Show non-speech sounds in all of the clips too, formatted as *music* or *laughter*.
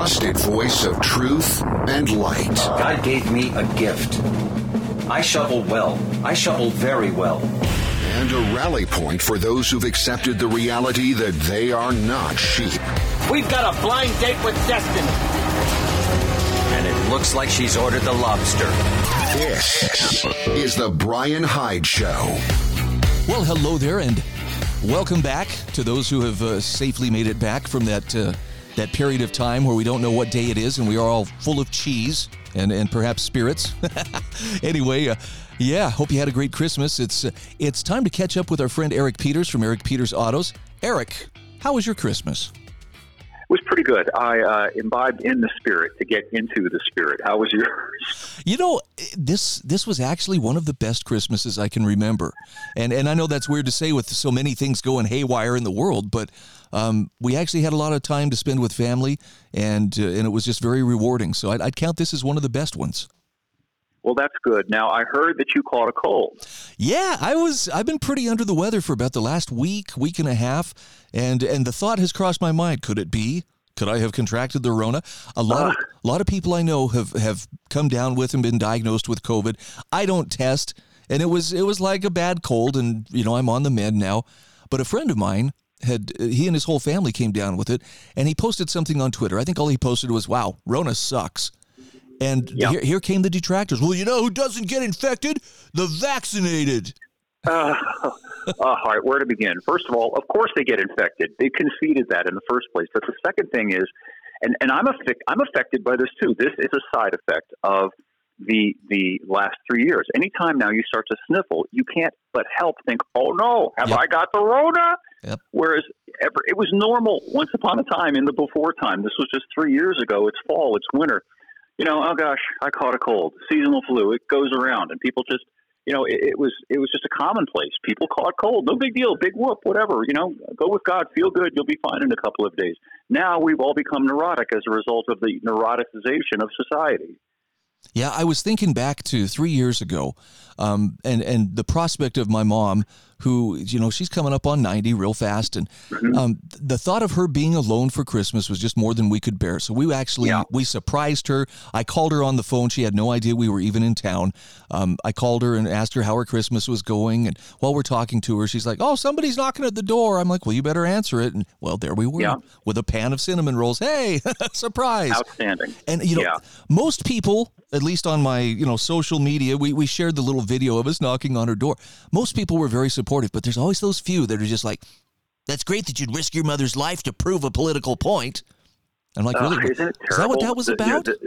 trusted voice of truth and light. God gave me a gift. I shovel well. I shovel very well. And a rally point for those who've accepted the reality that they are not sheep. We've got a blind date with destiny. And it looks like she's ordered the lobster. This is the Bryan Hyde Show. Well, hello there, and welcome back to those who have uh, safely made it back from that uh, that period of time where we don't know what day it is, and we are all full of cheese and and perhaps spirits. *laughs* anyway. Uh, yeah, hope you had a great Christmas. It's uh, it's time to catch up with our friend Eric Peters from Eric Peters Autos. Eric, how was your Christmas? It was pretty good. I uh, imbibed in the spirit to get into the spirit. How was yours? You know, this this was actually one of the best Christmases I can remember, and and I know that's weird to say with so many things going haywire in the world, but um, we actually had a lot of time to spend with family, and uh, and it was just very rewarding. So I'd, I'd count this as one of the best ones. Well, that's good. Now I heard that you caught a cold. Yeah, I was. I've been pretty under the weather for about the last week, week and a half, and and the thought has crossed my mind: could it be? Could I have contracted the Rona? A lot, uh. of, *laughs* a lot of people I know have have come down with and been diagnosed with COVID. I don't test, and it was it was like a bad cold, and you know I'm on the mend now. But a friend of mine had he and his whole family came down with it, and he posted something on Twitter. I think all he posted was, "Wow, Rona sucks." And yep. here, here came the detractors. Well, you know who doesn't get infected? The vaccinated. Uh, *laughs* uh, all right, where to begin? First of all, of course they get infected. They conceded that in the first place. But the second thing is, and, and I'm, affi- I'm affected by this too. This is a side effect of the the last three years. Anytime now you start to sniffle, you can't but help think, "Oh no, have yep. I got the Rona?" Yep. Whereas ever, it was normal once upon a time in the before time. This was just three years ago. It's fall. It's winter you know, oh gosh, I caught a cold, seasonal flu. It goes around, and people just, you know, it, it was it was just a commonplace. People caught cold, no big deal, big whoop, whatever. You know, go with God, feel good, you'll be fine in a couple of days. Now we've all become neurotic as a result of the neuroticization of society. Yeah, I was thinking back to three years ago, um, and and the prospect of my mom who, you know, she's coming up on 90 real fast. And mm-hmm. um, the thought of her being alone for Christmas was just more than we could bear. So we actually, yeah. we surprised her. I called her on the phone. She had no idea we were even in town. Um, I called her and asked her how her Christmas was going. And while we're talking to her, she's like, oh, somebody's knocking at the door. I'm like, well, you better answer it. And well, there we were yeah. with a pan of cinnamon rolls. Hey, *laughs* surprise. Outstanding. And, you know, yeah. most people, at least on my, you know, social media, we, we shared the little video of us knocking on her door. Most people were very supportive supportive, but there's always those few that are just like, that's great that you'd risk your mother's life to prove a political point. I'm like, really? Uh, is, is, that what that was the, about? You know, the,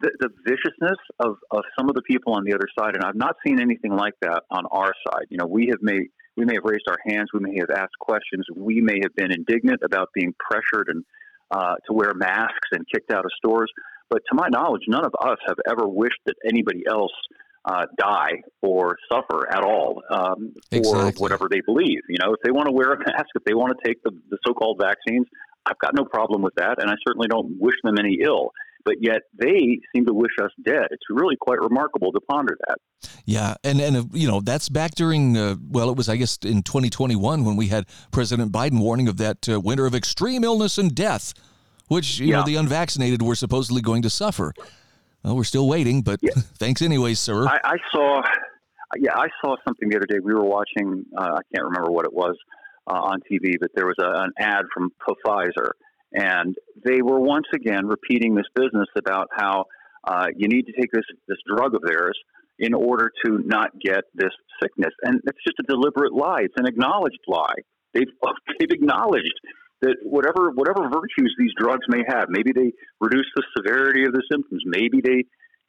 the, the, viciousness of, of some of the people on the other side, and I've not seen anything like that on our side. You know, we have made we may have raised our hands, we may have asked questions, we may have been indignant about being pressured and uh, to wear masks and kicked out of stores. But to my knowledge, none of us have ever wished that anybody else uh, die or suffer at all um, exactly. for whatever they believe. You know, if they want to wear a mask, if they want to take the, the so-called vaccines, I've got no problem with that, and I certainly don't wish them any ill. But yet they seem to wish us dead. It's really quite remarkable to ponder that. Yeah, and and uh, you know that's back during uh, well, it was I guess in 2021 when we had President Biden warning of that uh, winter of extreme illness and death, which you yeah. know the unvaccinated were supposedly going to suffer. Well, we're still waiting, but yeah. *laughs* thanks anyway, sir. I, I, saw, yeah, I saw something the other day. We were watching, uh, I can't remember what it was uh, on TV, but there was a, an ad from Pfizer, and they were once again repeating this business about how uh, you need to take this this drug of theirs in order to not get this sickness, and it's just a deliberate lie. It's an acknowledged lie. They've *laughs* they've acknowledged that whatever whatever virtues these drugs may have, maybe they reduce the severity of the symptoms, maybe they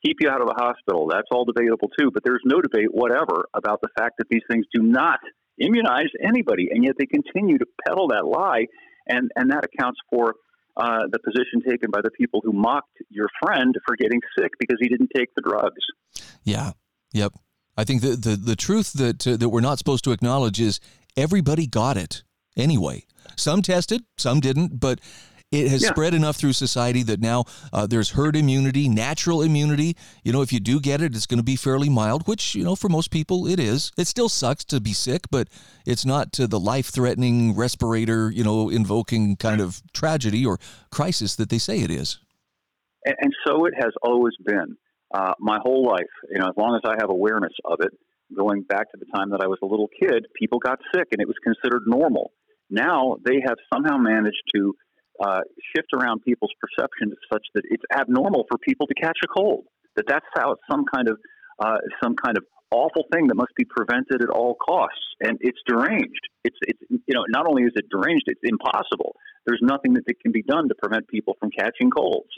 keep you out of the hospital. That's all debatable too. But there's no debate whatever about the fact that these things do not immunize anybody, and yet they continue to peddle that lie, and and that accounts for. Uh, the position taken by the people who mocked your friend for getting sick because he didn't take the drugs. Yeah. Yep. I think the the, the truth that uh, that we're not supposed to acknowledge is everybody got it anyway. Some tested, some didn't, but it has Yeah. spread enough through society that now uh, there's herd immunity, natural immunity. You know, if you do get it, it's going to be fairly mild, which, you know, for most people it is. It still sucks to be sick, but it's not to the life threatening, respirator, you know, invoking kind of tragedy or crisis that they say it is. and, and so it has always been. Uh, my whole life, you know, as long as I have awareness of it, going back to the time that I was a little kid, people got sick and it was considered normal. Now they have somehow managed to uh, shift around people's perceptions such that it's abnormal for people to catch a cold. That that's how it's some kind of uh, some kind of awful thing that must be prevented at all costs, and it's deranged. It's it's you know not only is it deranged, it's impossible. There's nothing that can be done to prevent people from catching colds.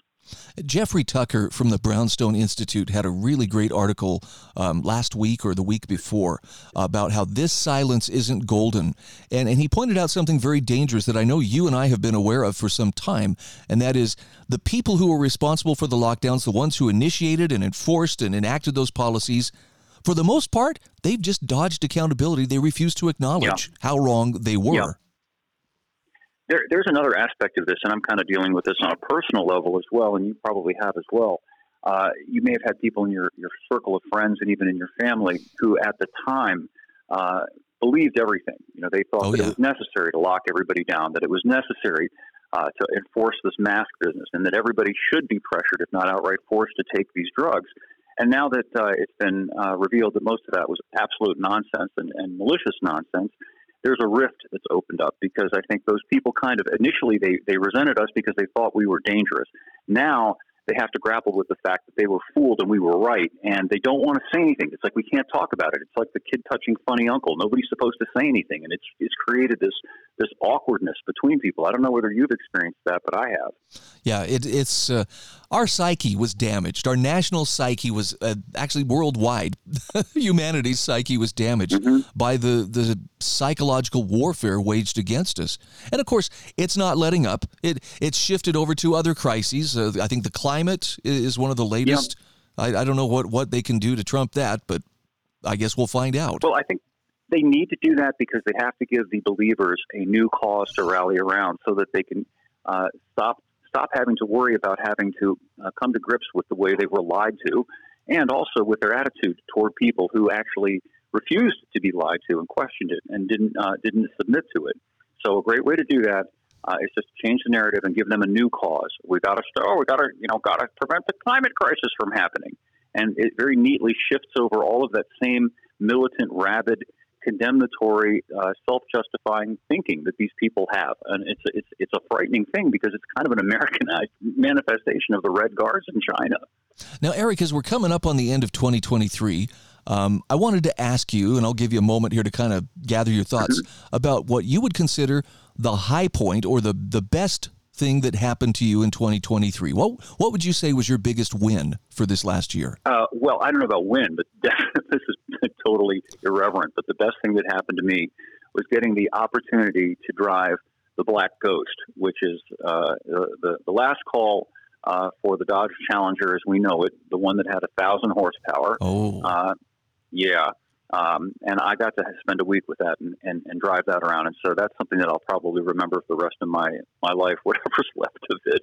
Jeffrey Tucker from the Brownstone Institute had a really great article um, last week or the week before about how this silence isn't golden. And, and he pointed out something very dangerous that I know you and I have been aware of for some time, and that is the people who were responsible for the lockdowns, the ones who initiated and enforced and enacted those policies, for the most part, they've just dodged accountability. They refuse to acknowledge how wrong they were. Yeah. There, there's another aspect of this, and I'm kind of dealing with this on a personal level as well, and you probably have as well. Uh, you may have had people in your, your circle of friends and even in your family who, at the time, uh, believed everything. You know, they thought Oh, that yeah. it was necessary to lock everybody down, that it was necessary uh, to enforce this mask business, and that everybody should be pressured, if not outright forced, to take these drugs. And now that uh, it's been uh, revealed that most of that was absolute nonsense and, and malicious nonsense, there's a rift that's opened up because I think those people kind of initially they, they resented us because they thought we were dangerous. Now they have to grapple with the fact that they were fooled and we were right, and they don't want to say anything. It's like we can't talk about it. It's like the kid touching funny uncle. Nobody's supposed to say anything, and it's it's created this this awkwardness between people. I don't know whether you've experienced that, but I have. Yeah, it, it's uh, our psyche was damaged. Our national psyche was uh, actually worldwide. *laughs* Humanity's psyche was damaged by the the psychological warfare waged against us. And of course, it's not letting up. It it's shifted over to other crises. Uh, I think the climate is one of the latest. I, I don't know what what they can do to trump that, but I guess we'll find out. Well, I think they need to do that because they have to give the believers a new cause to rally around, so that they can uh, stop stop having to worry about having to uh, come to grips with the way they were lied to, and also with their attitude toward people who actually refused to be lied to and questioned it and didn't uh, didn't submit to it. So a great way to do that uh, is just to change the narrative and give them a new cause. We got to oh, we got to you know got to prevent the climate crisis from happening, and it very neatly shifts over all of that same militant, rabid, condemnatory, uh, self-justifying thinking that these people have, and it's it's it's a frightening thing because it's kind of an Americanized *laughs* manifestation of the Red Guards in China. Now, Eric, as we're coming up on the end of 2023, um, I wanted to ask you, and I'll give you a moment here to kind of gather your thoughts about what you would consider the high point or the the best thing that happened to you in 2023. What what would you say was your biggest win for this last year? Uh, well, I don't know about win, but *laughs* this is totally irreverent. But the best thing that happened to me was getting the opportunity to drive the Black Ghost, which is uh, the, the last call uh, for the Dodge Challenger as we know it, the one that had a thousand horsepower. Oh, Uh, yeah. Um, and I got to spend a week with that and, and, and drive that around. And so that's something that I'll probably remember for the rest of my, my life, *laughs* whatever's left of it.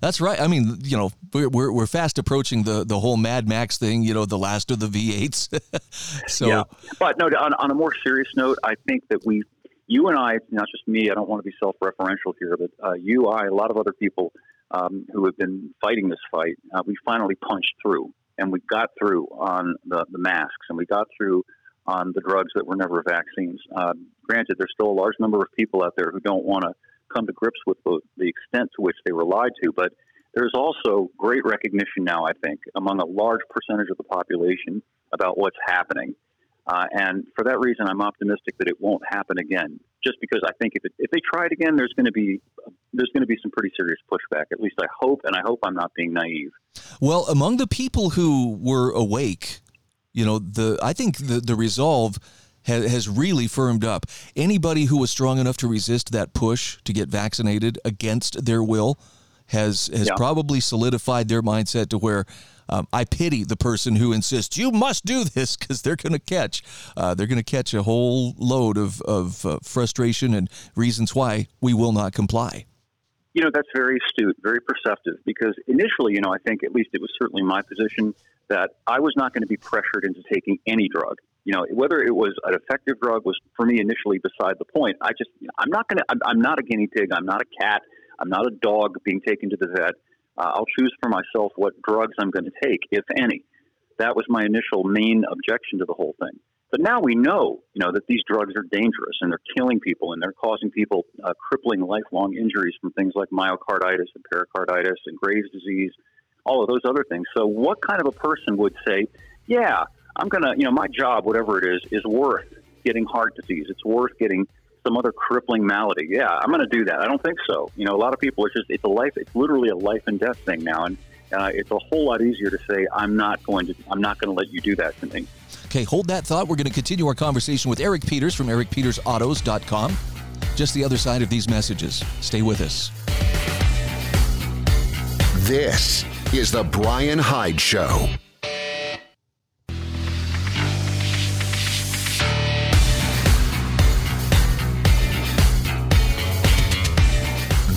that's right. I mean, you know, we're, we're, we're fast approaching the, the whole Mad Max thing, you know, the last of the V8s. *laughs* so, yeah. But no, on, on a more serious note, I think that we, you and I, not just me, I don't want to be self referential here, but uh, you, I, a lot of other people um, who have been fighting this fight, uh, we finally punched through and we got through on the, the masks and we got through on the drugs that were never vaccines. Uh, granted, there's still a large number of people out there who don't want to come to grips with the, the extent to which they were lied to, but there's also great recognition now, I think, among a large percentage of the population about what's happening. Uh, and for that reason, I'm optimistic that it won't happen again. Just because I think if, it, if they try it again, there's going to be there's going to be some pretty serious pushback. At least I hope, and I hope I'm not being naive. Well, among the people who were awake, you know, the I think the the resolve has, has really firmed up. Anybody who was strong enough to resist that push to get vaccinated against their will has has Yeah. probably solidified their mindset to where. Um, I pity the person who insists you must do this because they're going to catch, uh, they're going to catch a whole load of of uh, frustration and reasons why we will not comply. You know, that's very astute, very perceptive, because initially, you know, I think at least it was certainly my position that I was not going to be pressured into taking any drug. You know, whether it was an effective drug was for me initially beside the point. I just, I'm not going to, I'm, I'm not a guinea pig. I'm not a cat. I'm not a dog being taken to the vet. Uh, I'll choose for myself what drugs I'm going to take, if any. That was my initial main objection to the whole thing. But now we know, you know, that these drugs are dangerous and they're killing people and they're causing people uh, crippling lifelong injuries from things like myocarditis and pericarditis and Graves' disease, all of those other things. So, what kind of a person would say, "Yeah, I'm gonna, you know, my job, whatever it is, is worth getting heart disease. It's worth getting some other crippling malady. Yeah, I'm going to do that. I don't think so. You know, a lot of people, it's just, it's a life, it's literally a life and death thing now. And uh, it's a whole lot easier to say, I'm not going to, I'm not going to let you do that to me. Okay, hold that thought. We're going to continue our conversation with Eric Peters from ericpetersautos.com. Just the other side of these messages. Stay with us. This is The Bryan Hyde Show.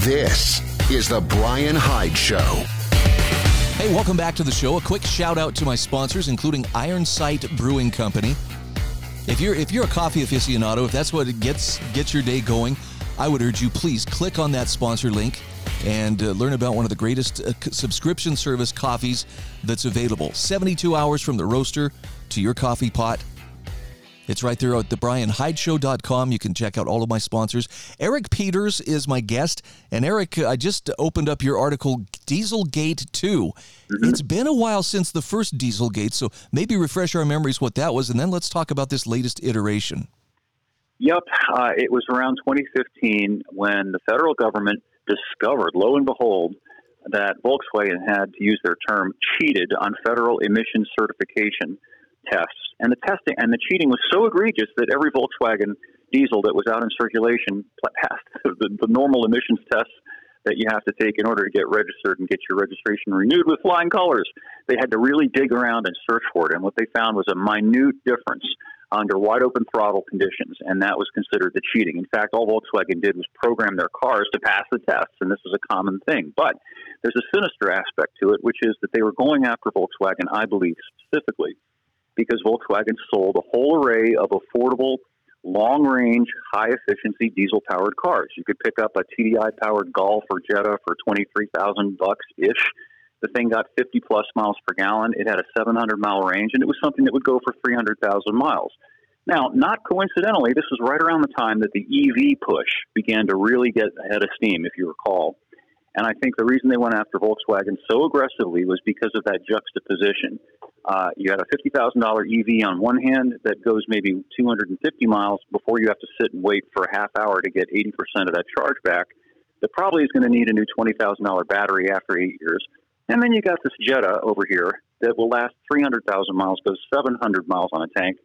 This is The Bryan Hyde Show. Hey, welcome back to the show. A quick shout out to my sponsors, including Iron Sight Brewing Company. If you're if you're a coffee aficionado, if that's what gets gets your day going, I would urge you please click on that sponsor link and uh, learn about one of the greatest uh, subscription service coffees that's available. 72 hours from the roaster to your coffee pot. It's right there at thebryanhydeshow.com. You can check out all of my sponsors. Eric Peters is my guest. And Eric, I just opened up your article, Dieselgate 2. Mm-hmm. It's been a while since the first Dieselgate, so maybe refresh our memories what that was, and then let's talk about this latest iteration. Yep. Uh, it was around 2015 when the federal government discovered, lo and behold, that Volkswagen had, to use their term, cheated on federal emissions certification tests. And the testing and the cheating was so egregious that every Volkswagen diesel that was out in circulation passed *laughs* the, the normal emissions tests that you have to take in order to get registered and get your registration renewed with flying colors. They had to really dig around and search for it. And what they found was a minute difference under wide open throttle conditions, and that was considered the cheating. In fact, all Volkswagen did was program their cars to pass the tests, and this is a common thing. But there's a sinister aspect to it, which is that they were going after Volkswagen, I believe, specifically because Volkswagen sold a whole array of affordable, long range, high efficiency diesel powered cars. You could pick up a TDI powered Golf or Jetta for 23,000 bucks ish. The thing got 50 plus miles per gallon. It had a 700 mile range, and it was something that would go for 300,000 miles. Now, not coincidentally, this was right around the time that the EV push began to really get ahead of steam, if you recall. And I think the reason they went after Volkswagen so aggressively was because of that juxtaposition. Uh, you had a $50,000 EV on one hand that goes maybe 250 miles before you have to sit and wait for a half hour to get 80% of that charge back. That probably is going to need a new $20,000 battery after eight years. And then you got this Jetta over here that will last 300,000 miles, goes 700 miles on a tank,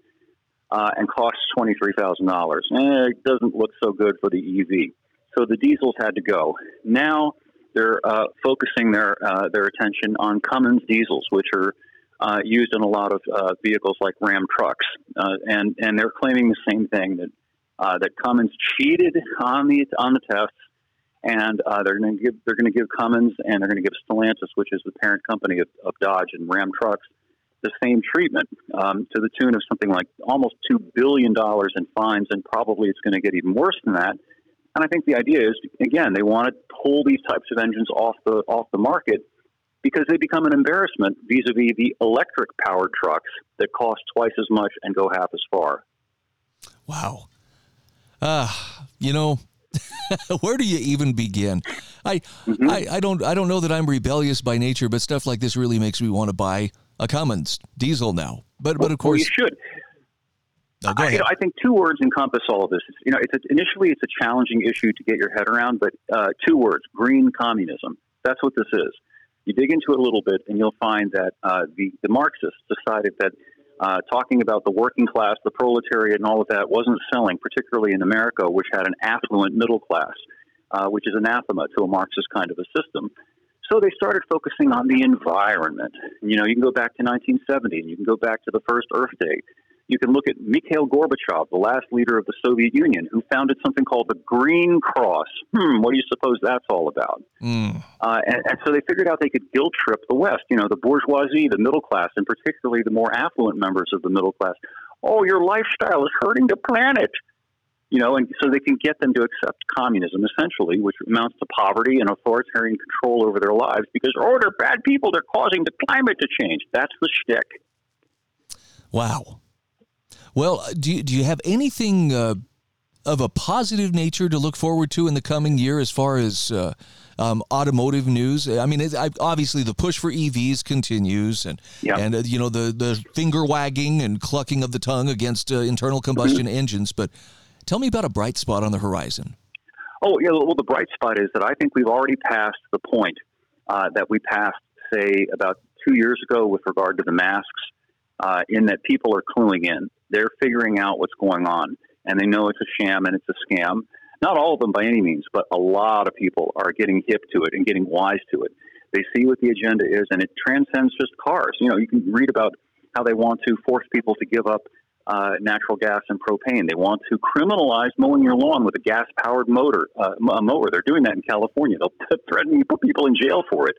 uh, and costs $23,000. Eh, it doesn't look so good for the EV. So the diesels had to go. Now they're uh, focusing their uh, their attention on Cummins diesels, which are uh, used in a lot of uh, vehicles like Ram trucks, uh, and and they're claiming the same thing that uh, that Cummins cheated on the on the tests, and they're going to give they're going to give Cummins and they're going to give Stellantis, which is the parent company of, of Dodge and Ram trucks, the same treatment um, to the tune of something like almost two billion dollars in fines, and probably it's going to get even worse than that and I think the idea is, again, they want to pull these types of engines off the off the market because they become an embarrassment vis-a-vis the electric powered trucks that cost twice as much and go half as far. Wow. Uh, you know, *laughs* where do you even begin? I, mm-hmm. I I don't I don't know that I'm rebellious by nature, but stuff like this really makes me want to buy a Cummins diesel now. But but of course well, you should. No, go ahead. I, you know, I think two words encompass all of this. It's, you know, it's a, initially it's a challenging issue to get your head around, but uh, two words: green communism. That's what this is. You dig into it a little bit, and you'll find that uh, the, the Marxists decided that uh, talking about the working class, the proletariat, and all of that wasn't selling, particularly in America, which had an affluent middle class, uh, which is anathema to a Marxist kind of a system. So they started focusing on the environment. You know, you can go back to 1970, and you can go back to the first Earth Day You can look at Mikhail Gorbachev, the last leader of the Soviet Union, who founded something called the Green Cross. Hmm, what do you suppose that's all about? Mm. Uh, and, and so they figured out they could guilt trip the West, you know, the bourgeoisie, the middle class, and particularly the more affluent members of the middle class. Oh, your lifestyle is hurting the planet. You know, and so they can get them to accept communism, essentially, which amounts to poverty and authoritarian control over their lives because, oh, they're bad people. They're causing the climate to change. That's the shtick. Wow. Well, do you, do you have anything uh, of a positive nature to look forward to in the coming year as far as uh, um, automotive news? I mean, it, I, obviously the push for EVs continues, and Yeah. and uh, you know the the finger wagging and clucking of the tongue against uh, internal combustion engines. But tell me about a bright spot on the horizon. Oh, yeah. Well, the bright spot is that I think we've already passed the point uh, that we passed, say, about two years ago with regard to the masks, uh, in that people are cluing in. They're figuring out what's going on, and they know it's a sham and it's a scam. Not all of them by any means, but a lot of people are getting hip to it and getting wise to it. They see what the agenda is, and it transcends just cars. You know, you can read about how they want to force people to give up uh, natural gas and propane. They want to criminalize mowing your lawn with a gas powered motor uh, mower. They're doing that in California. They'll *laughs* threaten to put people in jail for it.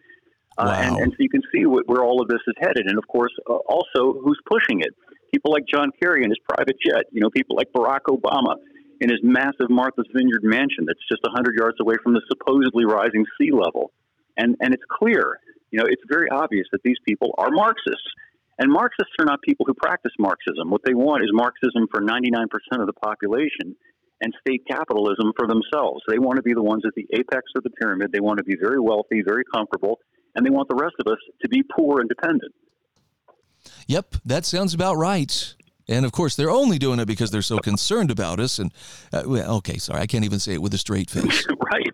Uh, Wow. and, and so you can see wh- where all of this is headed. And of course, uh, also who's pushing it. People like John Kerry in his private jet. You know, people like Barack Obama in his massive Martha's Vineyard mansion that's just 100 yards away from the supposedly rising sea level. And, and it's clear, you know, it's very obvious that these people are Marxists. And Marxists are not people who practice Marxism. What they want is Marxism for 99% of the population and state capitalism for themselves. They want to be the ones at the apex of the pyramid. They want to be very wealthy, very comfortable, and they want the rest of us to be poor and dependent. Yep, that sounds about right. And of course, they're only doing it because they're so concerned about us. And uh, well, okay, sorry, I can't even say it with a straight face. *laughs* right.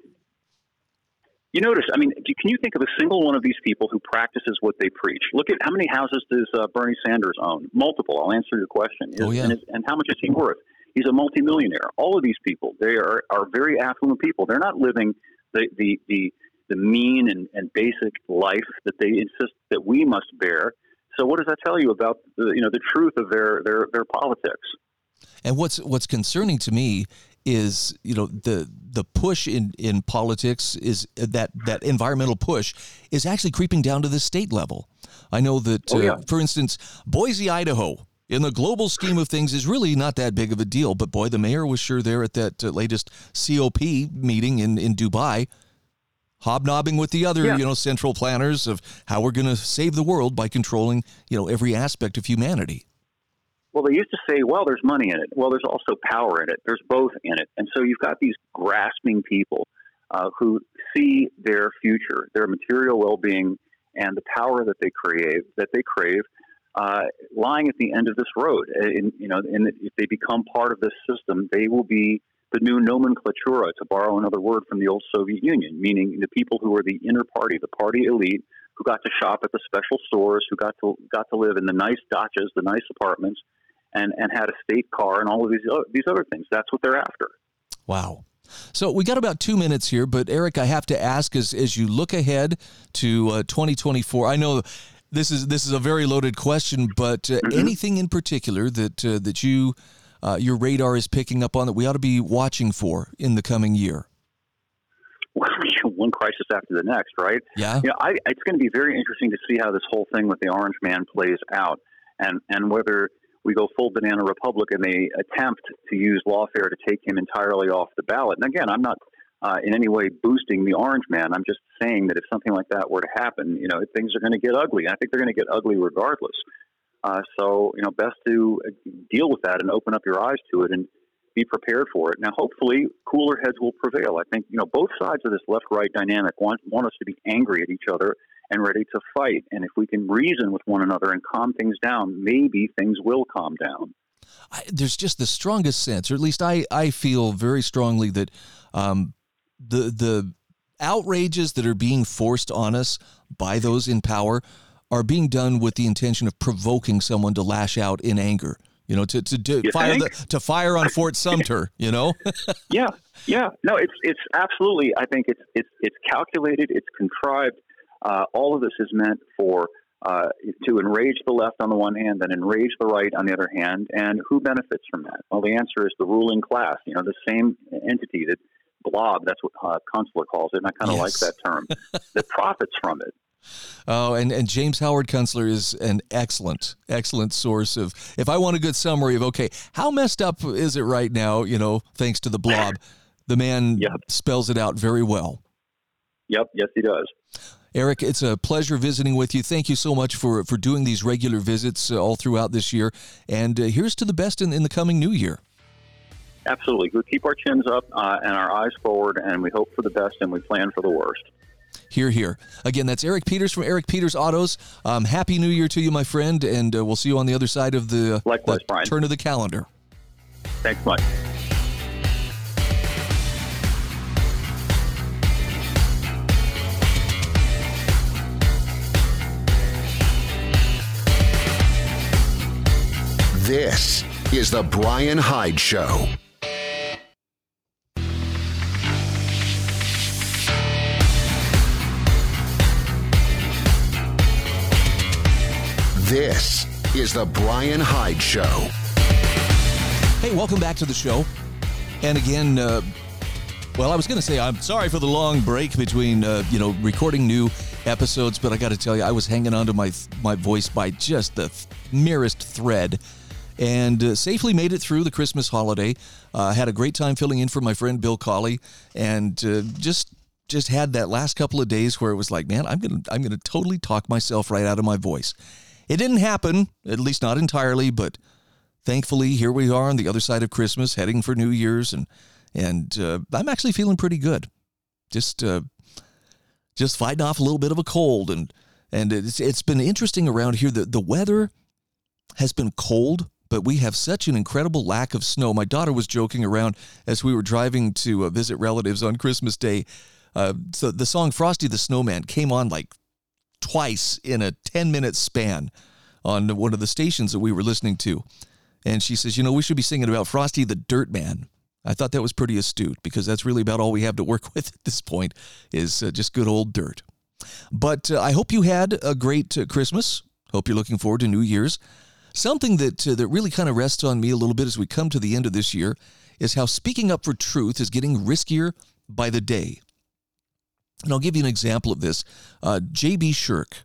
You notice, I mean, can you think of a single one of these people who practices what they preach? Look at how many houses does uh, Bernie Sanders own? Multiple. I'll answer your question. Oh, yeah. and, is- and how much is he worth? He's a multimillionaire. All of these people, they are, are very affluent people. They're not living the, the, the, the mean and, and basic life that they insist that we must bear. So what does that tell you about the, you know, the truth of their, their, their politics? And what's what's concerning to me is you know the the push in in politics is that that environmental push is actually creeping down to the state level. I know that, Oh, yeah. uh, for instance, Boise, Idaho. In the global scheme of things, is really not that big of a deal. But boy, the mayor was sure there at that uh, latest COP meeting in, in Dubai, hobnobbing with the other, Yeah. you know, central planners of how we're going to save the world by controlling, you know, every aspect of humanity. Well, they used to say, well, there's money in it. Well, there's also power in it. There's both in it. And so you've got these grasping people uh, who see their future, their material well being, and the power that they crave, that they crave, uh, lying at the end of this road. In, you know, and if they become part of this system, they will be the new nomenclatura, to borrow another word from the old Soviet Union, meaning the people who were the inner party, the party elite, who got to shop at the special stores, who got to got to live in the nice dachas, the nice apartments, and and had a state car and all of these o- these other things. That's what they're after. Wow. So we got about two minutes here, but Eric, I have to ask as as you look ahead to uh, 2024. I know this is this is a very loaded question, but uh, anything in particular that uh, that you uh, your radar is picking up on that we ought to be watching for in the coming year? *laughs* One crisis after the next, right? Yeah. You know, I, it's going to be very interesting to see how this whole thing with the Orange Man plays out, and and whether we go full banana republic and they attempt to use lawfare to take him entirely off the ballot. And again, I'm not uh, in any way boosting the Orange Man. I'm just saying that if something like that were to happen, you know, things are going to get ugly. And I think they're going to get ugly regardless. Uh, so, you know, best to uh, deal with that and open up your eyes to it and be prepared for it. Now, hopefully, cooler heads will prevail. I think, you know, both sides of this left right dynamic want, want us to be angry at each other and ready to fight. And if we can reason with one another and calm things down, maybe things will calm down. I, there's just the strongest sense, or at least I, I feel very strongly that um, the the outrages that are being forced on us by those in power are being done with the intention of provoking someone to lash out in anger. You know, to to, fire the, to fire on Fort *laughs* Sumter. You know, *laughs* Yeah, yeah. No, it's it's absolutely. I think it's it's it's calculated. It's contrived. Uh, all of this is meant for uh, to enrage the left on the one hand, then enrage the right on the other hand. And who benefits from that? Well, the answer is the ruling class. You know, the same entity that blob, that's what uh, Kunstler calls it, and I kind of yes. like that term, that profits from it. Oh, and, and James Howard Kunstler is an excellent, excellent source of. If I want a good summary of, okay, how messed up is it right now, you know, thanks to the blob, the man yep. spells it out very well. Yep, yes, he does. Eric, it's a pleasure visiting with you. Thank you so much for, for doing these regular visits uh, all throughout this year. And uh, here's to the best in, in the coming new year. Absolutely. We keep our chins up uh, and our eyes forward, and we hope for the best and we plan for the worst. Here, here. Again, that's Eric Peters from Eric Peters Autos. Um, happy New Year to you, my friend, and uh, we'll see you on the other side of the, Likewise, the turn of the calendar. Thanks much. This is The Bryan Hyde Show. This is The Bryan Hyde Show. Hey, welcome back to the show. And again, uh, well, I was going to say I'm sorry for the long break between uh, you know recording new episodes, but I got to tell you, I was hanging on to my my voice by just the merest thread and uh, safely made it through the Christmas holiday. Uh, had a great time filling in for my friend Bill Colley, and uh, just just had that last couple of days where it was like, man, I'm gonna I'm gonna totally talk myself right out of my voice. It didn't happen, at least not entirely, but thankfully here we are on the other side of Christmas, heading for New Year's, and and uh, I'm actually feeling pretty good. Just uh, just fighting off a little bit of a cold, and and it's it's been interesting around here. The the weather has been cold but we have such an incredible lack of snow. My daughter was joking around as we were driving to uh, visit relatives on Christmas Day. Uh, so the song Frosty the Snowman came on like twice in a 10 minute span on one of the stations that we were listening to. And she says, you know, we should be singing about Frosty the Dirt Man. I thought that was pretty astute because that's really about all we have to work *laughs* with at this point is uh, just good old dirt. But uh, I hope you had a great uh, Christmas. Hope you're looking forward to New Year's. Something that uh, that really kind of rests on me a little bit as we come to the end of this year is how speaking up for truth is getting riskier by the day. And I'll give you an example of this. Uh, J.B. Shurk,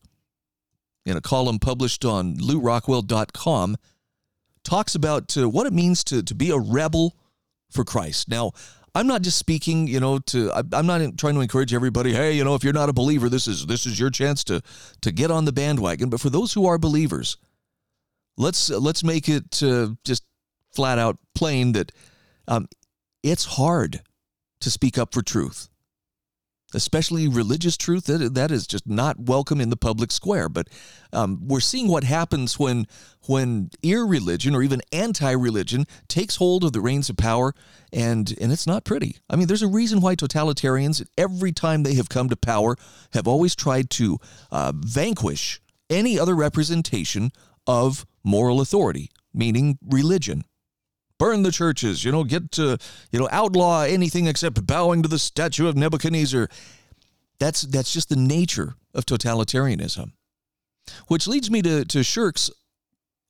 in a column published on lewrockwell.com, talks about uh, what it means to, to be a rebel for Christ. Now, I'm not just speaking, you know, to I'm not trying to encourage everybody. Hey, you know, if you're not a believer, this is this is your chance to to get on the bandwagon. But for those who are believers, let's let's make it uh, just flat out plain that um, it's hard to speak up for truth, especially religious truth. That that is just not welcome in the public square. But um, we're seeing what happens when when irreligion or even anti-religion takes hold of the reins of power, and and it's not pretty. I mean, there's a reason why totalitarians, every time they have come to power, have always tried to uh, vanquish any other representation of moral authority, meaning religion. Burn the churches, you know, get to, you know, outlaw anything except bowing to the statue of Nebuchadnezzar. That's that's just the nature of totalitarianism. Which leads me to, to Shurk's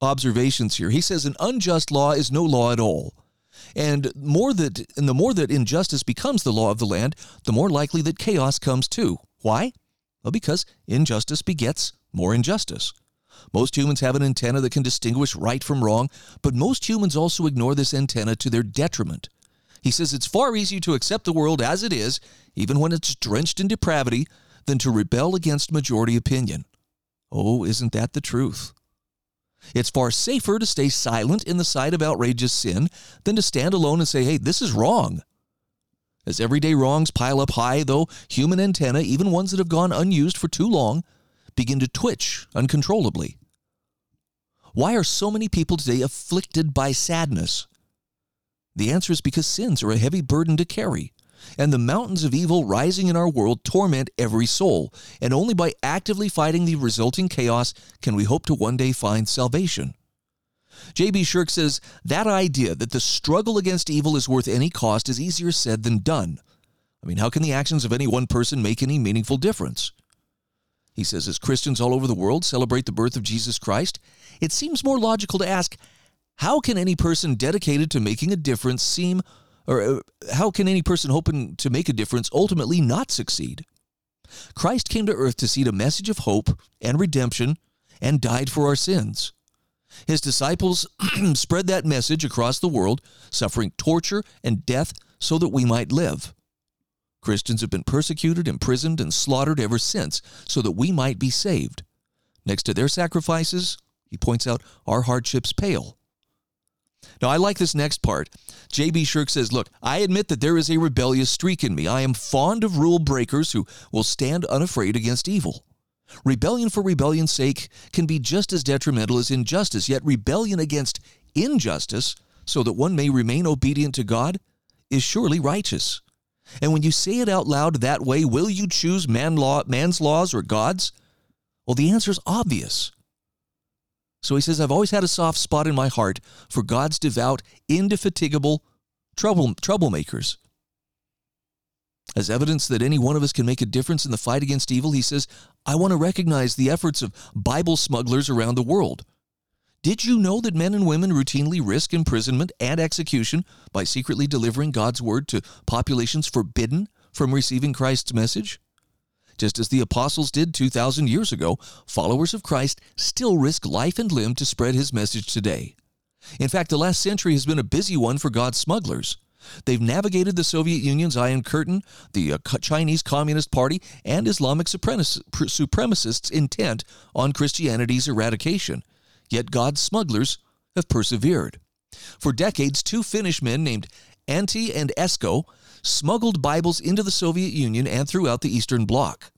observations here. He says an unjust law is no law at all. And more that and the more that injustice becomes the law of the land, the more likely that chaos comes too. Why? Well, because injustice begets more injustice. Most humans have an antenna that can distinguish right from wrong, but most humans also ignore this antenna to their detriment. He says it's far easier to accept the world as it is, even when it's drenched in depravity, than to rebel against majority opinion. Oh, isn't that the truth? It's far safer to stay silent in the sight of outrageous sin than to stand alone and say, hey, this is wrong. As everyday wrongs pile up high, though, human antennae, even ones that have gone unused for too long, begin to twitch uncontrollably? Why are so many people today afflicted by sadness? The answer is because sins are a heavy burden to carry, and the mountains of evil rising in our world torment every soul, and only by actively fighting the resulting chaos can we hope to one day find salvation. J.B. Shurk says that idea that the struggle against evil is worth any cost is easier said than done. I mean, how can the actions of any one person make any meaningful difference? He says, as Christians all over the world celebrate the birth of Jesus Christ, it seems more logical to ask, how can any person dedicated to making a difference seem, or uh, how can any person hoping to make a difference ultimately not succeed? Christ came to earth to seed a message of hope and redemption and died for our sins. His disciples *clears throat* spread that message across the world, suffering torture and death so that we might live. Christians have been persecuted, imprisoned, and slaughtered ever since so that we might be saved. Next to their sacrifices, he points out, our hardships pale. Now, I like this next part. J.B. Shurk says, Look, I admit that there is a rebellious streak in me. I am fond of rule breakers who will stand unafraid against evil. Rebellion for rebellion's sake can be just as detrimental as injustice, yet rebellion against injustice, so that one may remain obedient to God, is surely righteous. And when you say it out loud that way, will you choose man law, man's laws or God's? Well, the answer is obvious. So he says, I've always had a soft spot in my heart for God's devout, indefatigable trouble, troublemakers. As evidence that any one of us can make a difference in the fight against evil, he says, I want to recognize the efforts of Bible smugglers around the world. Did you know that men and women routinely risk imprisonment and execution by secretly delivering God's word to populations forbidden from receiving Christ's message? Just as the apostles did 2,000 years ago, followers of Christ still risk life and limb to spread his message today. In fact, the last century has been a busy one for God's smugglers. They've navigated the Soviet Union's Iron Curtain, the uh, Chinese Communist Party, and Islamic supremacists' intent on Christianity's eradication. Yet God's smugglers have persevered. For decades, two Finnish men named Antti and Esko smuggled Bibles into the Soviet Union and throughout the Eastern Bloc.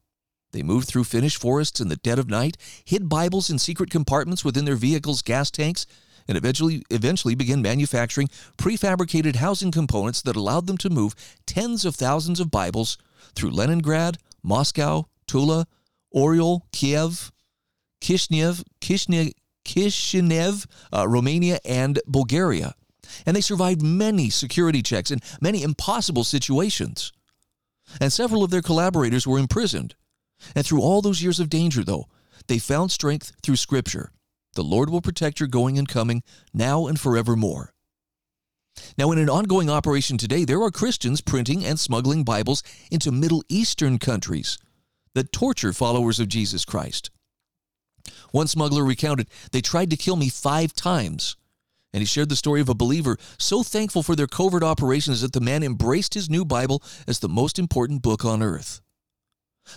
They moved through Finnish forests in the dead of night, hid Bibles in secret compartments within their vehicles' gas tanks, and eventually, eventually began manufacturing prefabricated housing components that allowed them to move tens of thousands of Bibles through Leningrad, Moscow, Tula, Oryol, Kiev, Kishinev, Kishinev, Kishinev uh, Romania, and Bulgaria. And they survived many security checks and many impossible situations. And several of their collaborators were imprisoned. And through all those years of danger, though, they found strength through Scripture the Lord will protect your going and coming now and forevermore. Now, in an ongoing operation today, there are Christians printing and smuggling Bibles into Middle Eastern countries that torture followers of Jesus Christ. One smuggler recounted, They tried to kill me five times. And he shared the story of a believer so thankful for their covert operations that the man embraced his new Bible as the most important book on earth.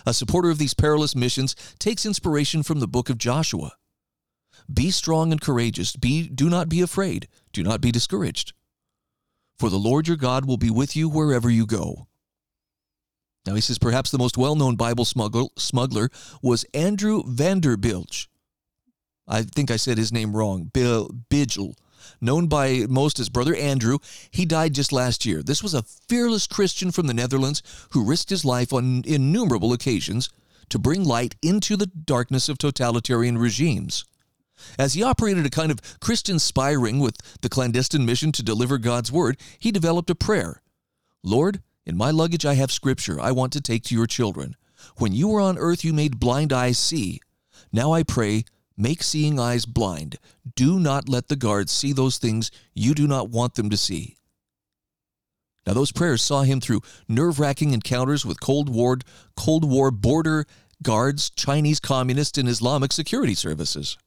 A supporter of these perilous missions takes inspiration from the book of Joshua. Be strong and courageous. Be, do not be afraid. Do not be discouraged. For the Lord your God will be with you wherever you go. Now, he says perhaps the most well known Bible smuggler, smuggler was Andrew Vanderbilge. I think I said his name wrong. Bill Bigel. Known by most as Brother Andrew, he died just last year. This was a fearless Christian from the Netherlands who risked his life on innumerable occasions to bring light into the darkness of totalitarian regimes. As he operated a kind of Christian spy ring with the clandestine mission to deliver God's word, he developed a prayer Lord, in my luggage I have scripture I want to take to your children. When you were on earth, you made blind eyes see. Now I pray, make seeing eyes blind. Do not let the guards see those things you do not want them to see. Now, those prayers saw him through nerve wracking encounters with Cold War, Cold War border guards, Chinese communists, and Islamic security services.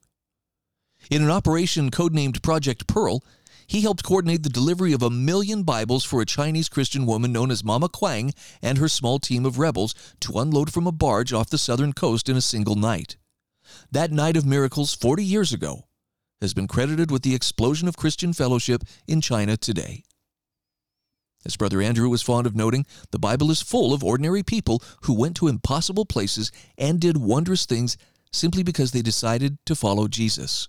In an operation codenamed Project Pearl, he helped coordinate the delivery of a million Bibles for a Chinese Christian woman known as Mama Kwang and her small team of rebels to unload from a barge off the southern coast in a single night. That night of miracles 40 years ago has been credited with the explosion of Christian fellowship in China today. As Brother Andrew was fond of noting, the Bible is full of ordinary people who went to impossible places and did wondrous things simply because they decided to follow Jesus.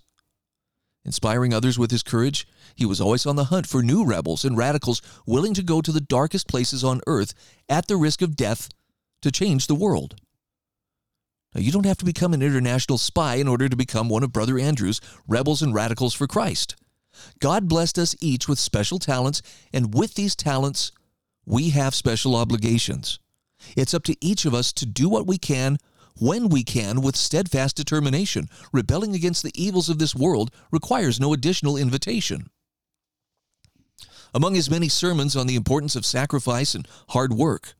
Inspiring others with his courage, he was always on the hunt for new rebels and radicals willing to go to the darkest places on earth at the risk of death to change the world. Now, you don't have to become an international spy in order to become one of Brother Andrew's rebels and radicals for Christ. God blessed us each with special talents, and with these talents, we have special obligations. It's up to each of us to do what we can when we can with steadfast determination. Rebelling against the evils of this world requires no additional invitation. Among his many sermons on the importance of sacrifice and hard work,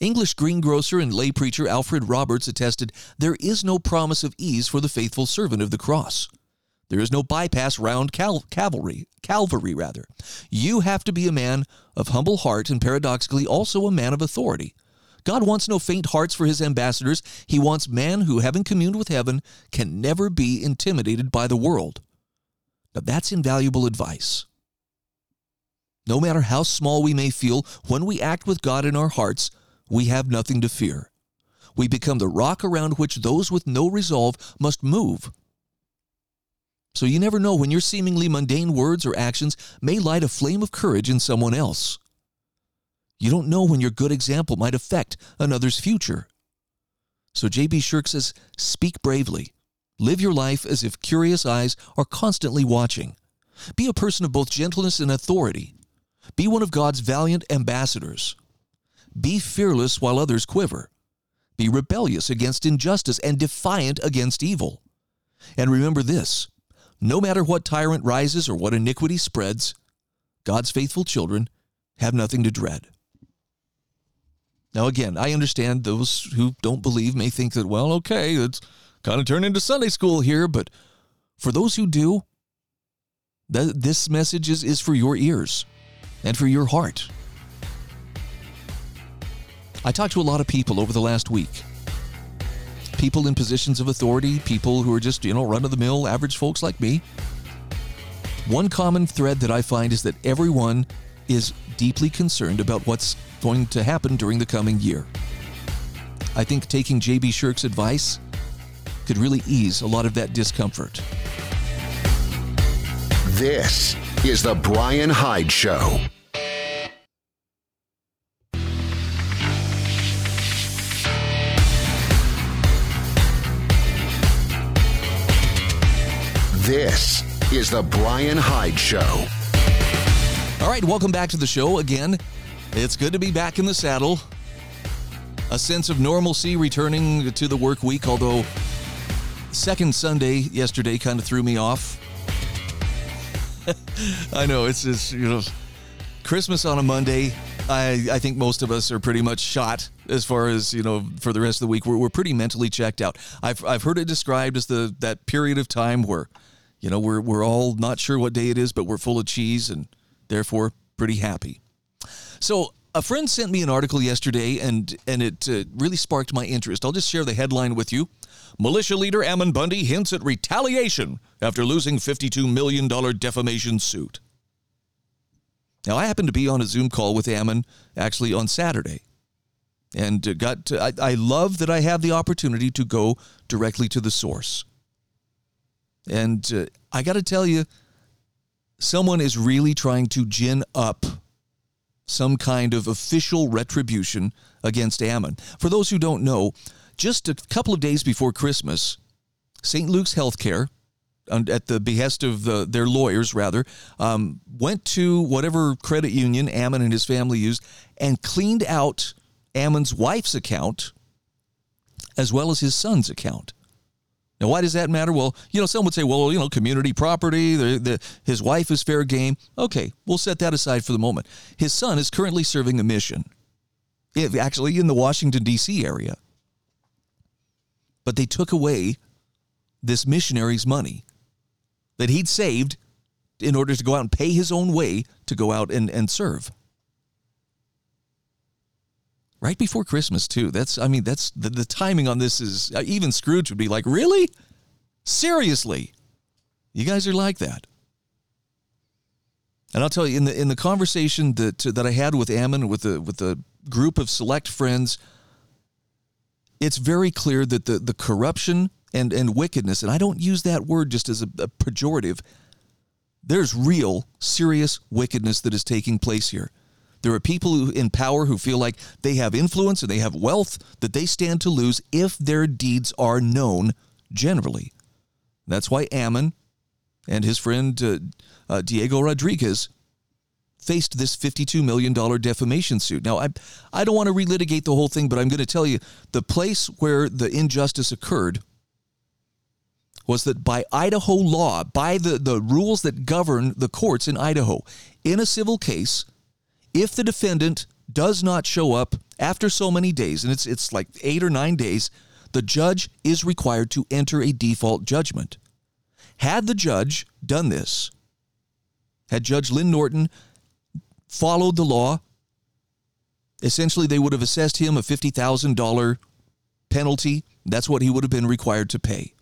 English greengrocer and lay preacher Alfred Roberts attested there is no promise of ease for the faithful servant of the cross. There is no bypass round cal- cavalry, Calvary rather. You have to be a man of humble heart and paradoxically also a man of authority. God wants no faint hearts for his ambassadors. He wants men who, having communed with heaven, can never be intimidated by the world. Now that's invaluable advice. No matter how small we may feel, when we act with God in our hearts, we have nothing to fear. We become the rock around which those with no resolve must move. So you never know when your seemingly mundane words or actions may light a flame of courage in someone else. You don't know when your good example might affect another's future. So J.B. Shurk says, speak bravely. Live your life as if curious eyes are constantly watching. Be a person of both gentleness and authority. Be one of God's valiant ambassadors. Be fearless while others quiver. Be rebellious against injustice and defiant against evil. And remember this no matter what tyrant rises or what iniquity spreads, God's faithful children have nothing to dread. Now, again, I understand those who don't believe may think that, well, okay, it's kind of turned into Sunday school here, but for those who do, that this message is, is for your ears and for your heart. I talked to a lot of people over the last week. People in positions of authority, people who are just, you know, run of the mill, average folks like me. One common thread that I find is that everyone is deeply concerned about what's going to happen during the coming year. I think taking J.B. Shurk's advice could really ease a lot of that discomfort. This is The Bryan Hyde Show. This is The Bryan Hyde Show. Right, welcome back to the show again. It's good to be back in the saddle. A sense of normalcy returning to the work week, although second Sunday yesterday kind of threw me off. *laughs* I know it's just, you know, Christmas on a Monday. I, I think most of us are pretty much shot as far as, you know, for the rest of the week. We're, we're pretty mentally checked out. I've, I've heard it described as the that period of time where you know, we're, we're all not sure what day it is, but we're full of cheese and therefore pretty happy. So, a friend sent me an article yesterday and, and it uh, really sparked my interest. I'll just share the headline with you. Militia leader Ammon Bundy hints at retaliation after losing $52 million defamation suit. Now, I happened to be on a Zoom call with Ammon actually on Saturday. And uh, got to, I, I love that I have the opportunity to go directly to the source. And uh, I got to tell you, someone is really trying to gin up some kind of official retribution against Ammon. For those who don't know, just a couple of days before Christmas, St. Luke's Healthcare, at the behest of the, their lawyers, rather, um, went to whatever credit union Ammon and his family used and cleaned out Ammon's wife's account as well as his son's account. Now, why does that matter? Well, you know, some would say, well, you know, community property, the, the, his wife is fair game. Okay, we'll set that aside for the moment. His son is currently serving a mission, actually in the Washington, D.C. area. But they took away this missionary's money that he'd saved in order to go out and pay his own way to go out and, and serve right before Christmas too. That's I mean that's the, the timing on this is uh, even Scrooge would be like, "Really? Seriously? You guys are like that?" And I'll tell you in the in the conversation that that I had with Ammon with the with a group of select friends, it's very clear that the the corruption and and wickedness, and I don't use that word just as a, a pejorative. There's real, serious wickedness that is taking place here. There are people who, in power who feel like they have influence and they have wealth that they stand to lose if their deeds are known generally. That's why Ammon and his friend uh, uh, Diego Rodriguez faced this $52 million defamation suit. Now, I, I don't want to relitigate the whole thing, but I'm going to tell you the place where the injustice occurred was that by Idaho law, by the, the rules that govern the courts in Idaho, in a civil case, if the defendant does not show up after so many days, and it's, it's like eight or nine days, the judge is required to enter a default judgment. Had the judge done this, had Judge Lynn Norton followed the law, essentially they would have assessed him a $50,000 penalty. That's what he would have been required to pay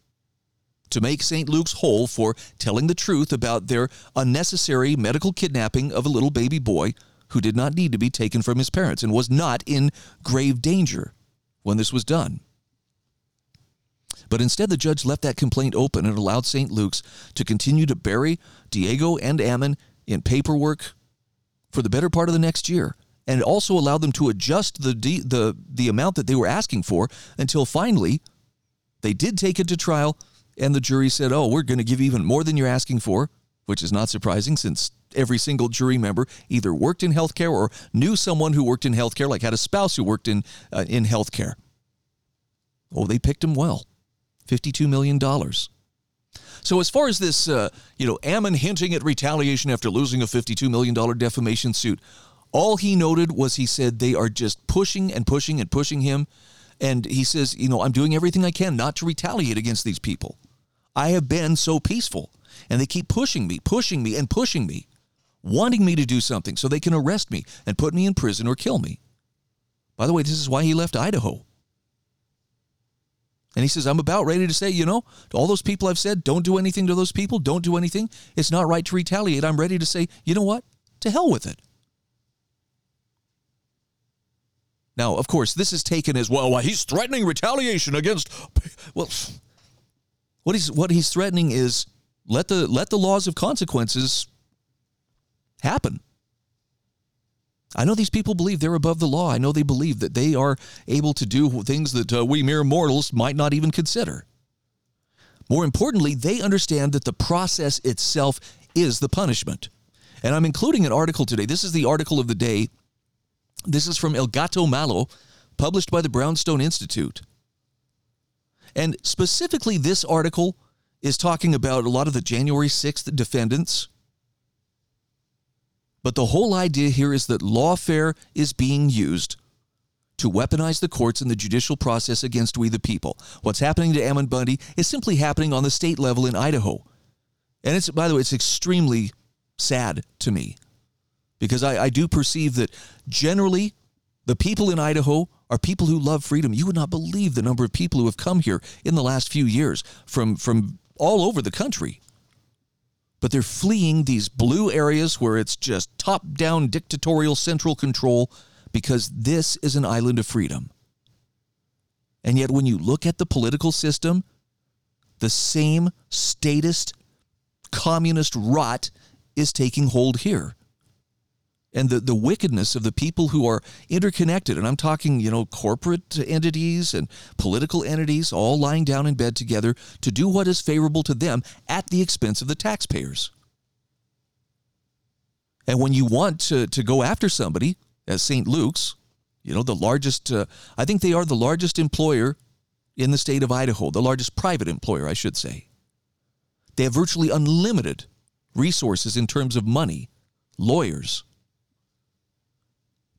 to make St. Luke's whole for telling the truth about their unnecessary medical kidnapping of a little baby boy who did not need to be taken from his parents and was not in grave danger when this was done. But instead, the judge left that complaint open and allowed St. Luke's to continue to bury Diego and Ammon in paperwork for the better part of the next year and also allowed them to adjust the, the, the amount that they were asking for until finally they did take it to trial and the jury said, oh, we're going to give even more than you're asking for, which is not surprising since every single jury member either worked in healthcare or knew someone who worked in healthcare, like had a spouse who worked in, uh, in healthcare. Oh, they picked him well. $52 million. So as far as this, uh, you know, Ammon hinting at retaliation after losing a $52 million defamation suit, all he noted was he said they are just pushing and pushing and pushing him. And he says, you know, I'm doing everything I can not to retaliate against these people. I have been so peaceful. And they keep pushing me, pushing me, and pushing me, wanting me to do something so they can arrest me and put me in prison or kill me. By the way, this is why he left Idaho. And he says, I'm about ready to say, you know, to all those people I've said, don't do anything to those people, don't do anything. It's not right to retaliate. I'm ready to say, you know what? To hell with it. Now, of course, this is taken as well. Why he's threatening retaliation against. *laughs* Well, what he's what he's threatening is let the let the laws of consequences happen. I know these people believe they're above the law. I know they believe that they are able to do things that uh, we mere mortals might not even consider. More importantly, they understand that the process itself is the punishment. And I'm including an article today. This is the article of the day. This is from El Gato Malo, published by the Brownstone Institute. And specifically, this article is talking about a lot of the January 6th defendants but the whole idea here is that lawfare is being used to weaponize the courts and the judicial process against we the people. What's happening to Ammon Bundy is simply happening on the state level in Idaho. And it's, by the way, it's extremely sad to me because I, I do perceive that generally the people in Idaho are people who love freedom. You would not believe the number of people who have come here in the last few years from, from all over the country but they're fleeing these blue areas where it's just top down dictatorial central control because this is an island of freedom. And yet, when you look at the political system, the same statist communist rot is taking hold here and the, the wickedness of the people who are interconnected. And I'm talking, you know, corporate entities and political entities all lying down in bed together to do what is favorable to them at the expense of the taxpayers. And when you want to, to go after somebody, as St. Luke's, you know, the largest, uh, I think they are the largest employer in the state of Idaho, the largest private employer, I should say. They have virtually unlimited resources in terms of money, lawyers,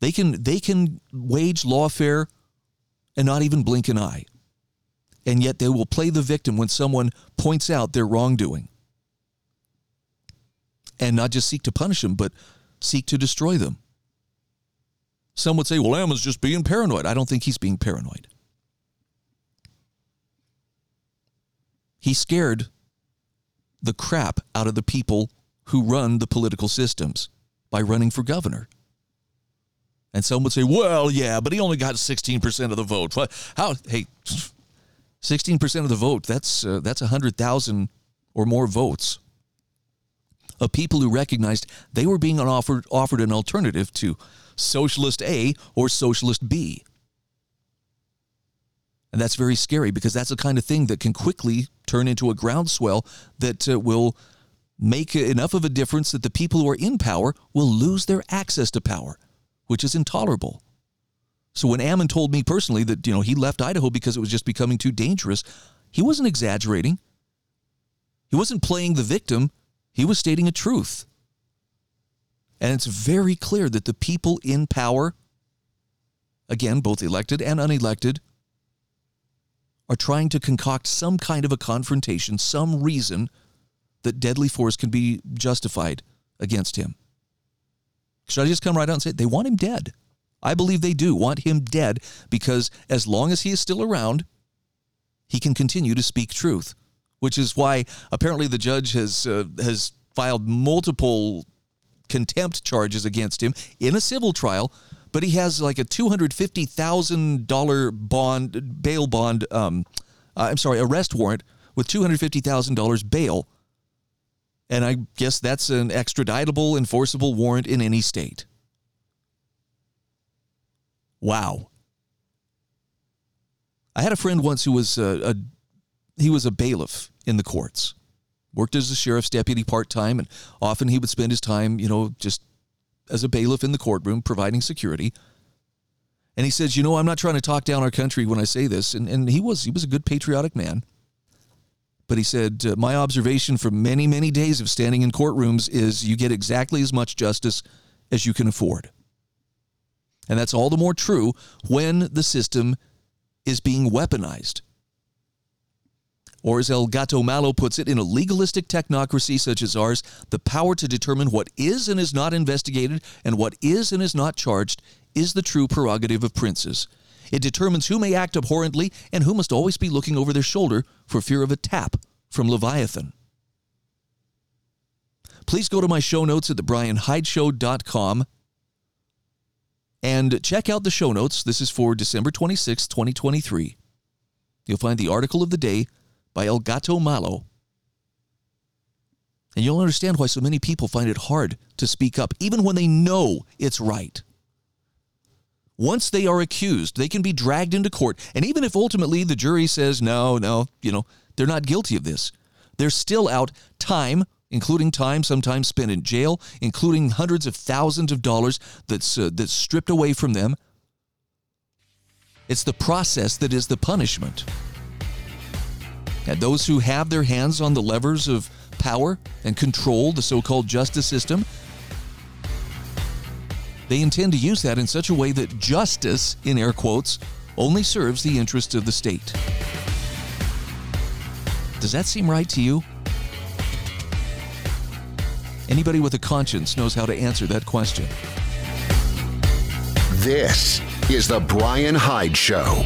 they can they can wage lawfare and not even blink an eye. And yet they will play the victim when someone points out their wrongdoing. And not just seek to punish them, but seek to destroy them. Some would say, well, Ammon's just being paranoid. I don't think he's being paranoid. He scared the crap out of the people who run the political systems by running for governor. And some would say, well, yeah, but he only got 16% of the vote. How, hey, 16% of the vote, that's, uh, that's 100,000 or more votes of people who recognized they were being offered, offered an alternative to Socialist A or Socialist B. And that's very scary because that's the kind of thing that can quickly turn into a groundswell that uh, will make enough of a difference that the people who are in power will lose their access to power, which is intolerable. So when Ammon told me personally that you know he left Idaho because it was just becoming too dangerous, he wasn't exaggerating. He wasn't playing the victim. He was stating a truth. And it's very clear that the people in power, again, both elected and unelected, are trying to concoct some kind of a confrontation, some reason that deadly force can be justified against him. Should I just come right out and say they want him dead? I believe they do want him dead because as long as he is still around, he can continue to speak truth, which is why apparently the judge has uh, has filed multiple contempt charges against him in a civil trial, but he has like a two hundred fifty thousand dollar bond bail bond. Um, uh, I'm sorry, arrest warrant with two hundred fifty thousand dollars bail, and I guess that's an extraditable, enforceable warrant in any state. Wow. I had a friend once who was a, a he was a bailiff in the courts. Worked as a sheriff's deputy part time, and often he would spend his time, you know, just as a bailiff in the courtroom providing security. And he says, you know, I'm not trying to talk down our country when I say this, and, and he was he was a good patriotic man. But he said, uh, my observation from many many days of standing in courtrooms is you get exactly as much justice as you can afford. And that's all the more true when the system is being weaponized. Or, as El Gato Malo puts it, in a legalistic technocracy such as ours, the power to determine what is and is not investigated and what is and is not charged is the true prerogative of princes. It determines who may act abhorrently and who must always be looking over their shoulder for fear of a tap from Leviathan. Please go to my show notes at thebryanhydeshow.com and check out the show notes. This is for December 26, 2023. You'll find the article of the day by El Gato Malo. And you'll understand why so many people find it hard to speak up, even when they know it's right. Once they are accused, they can be dragged into court. And even if ultimately the jury says, no, no, you know, they're not guilty of this, they're still out time including time sometimes spent in jail, including hundreds of thousands of dollars that's, uh, that's stripped away from them. It's the process that is the punishment. And those who have their hands on the levers of power and control the so called justice system, they intend to use that in such a way that justice, in air quotes, only serves the interests of the state. Does that seem right to you? Anybody with a conscience knows how to answer that question. This is The Bryan Hyde Show.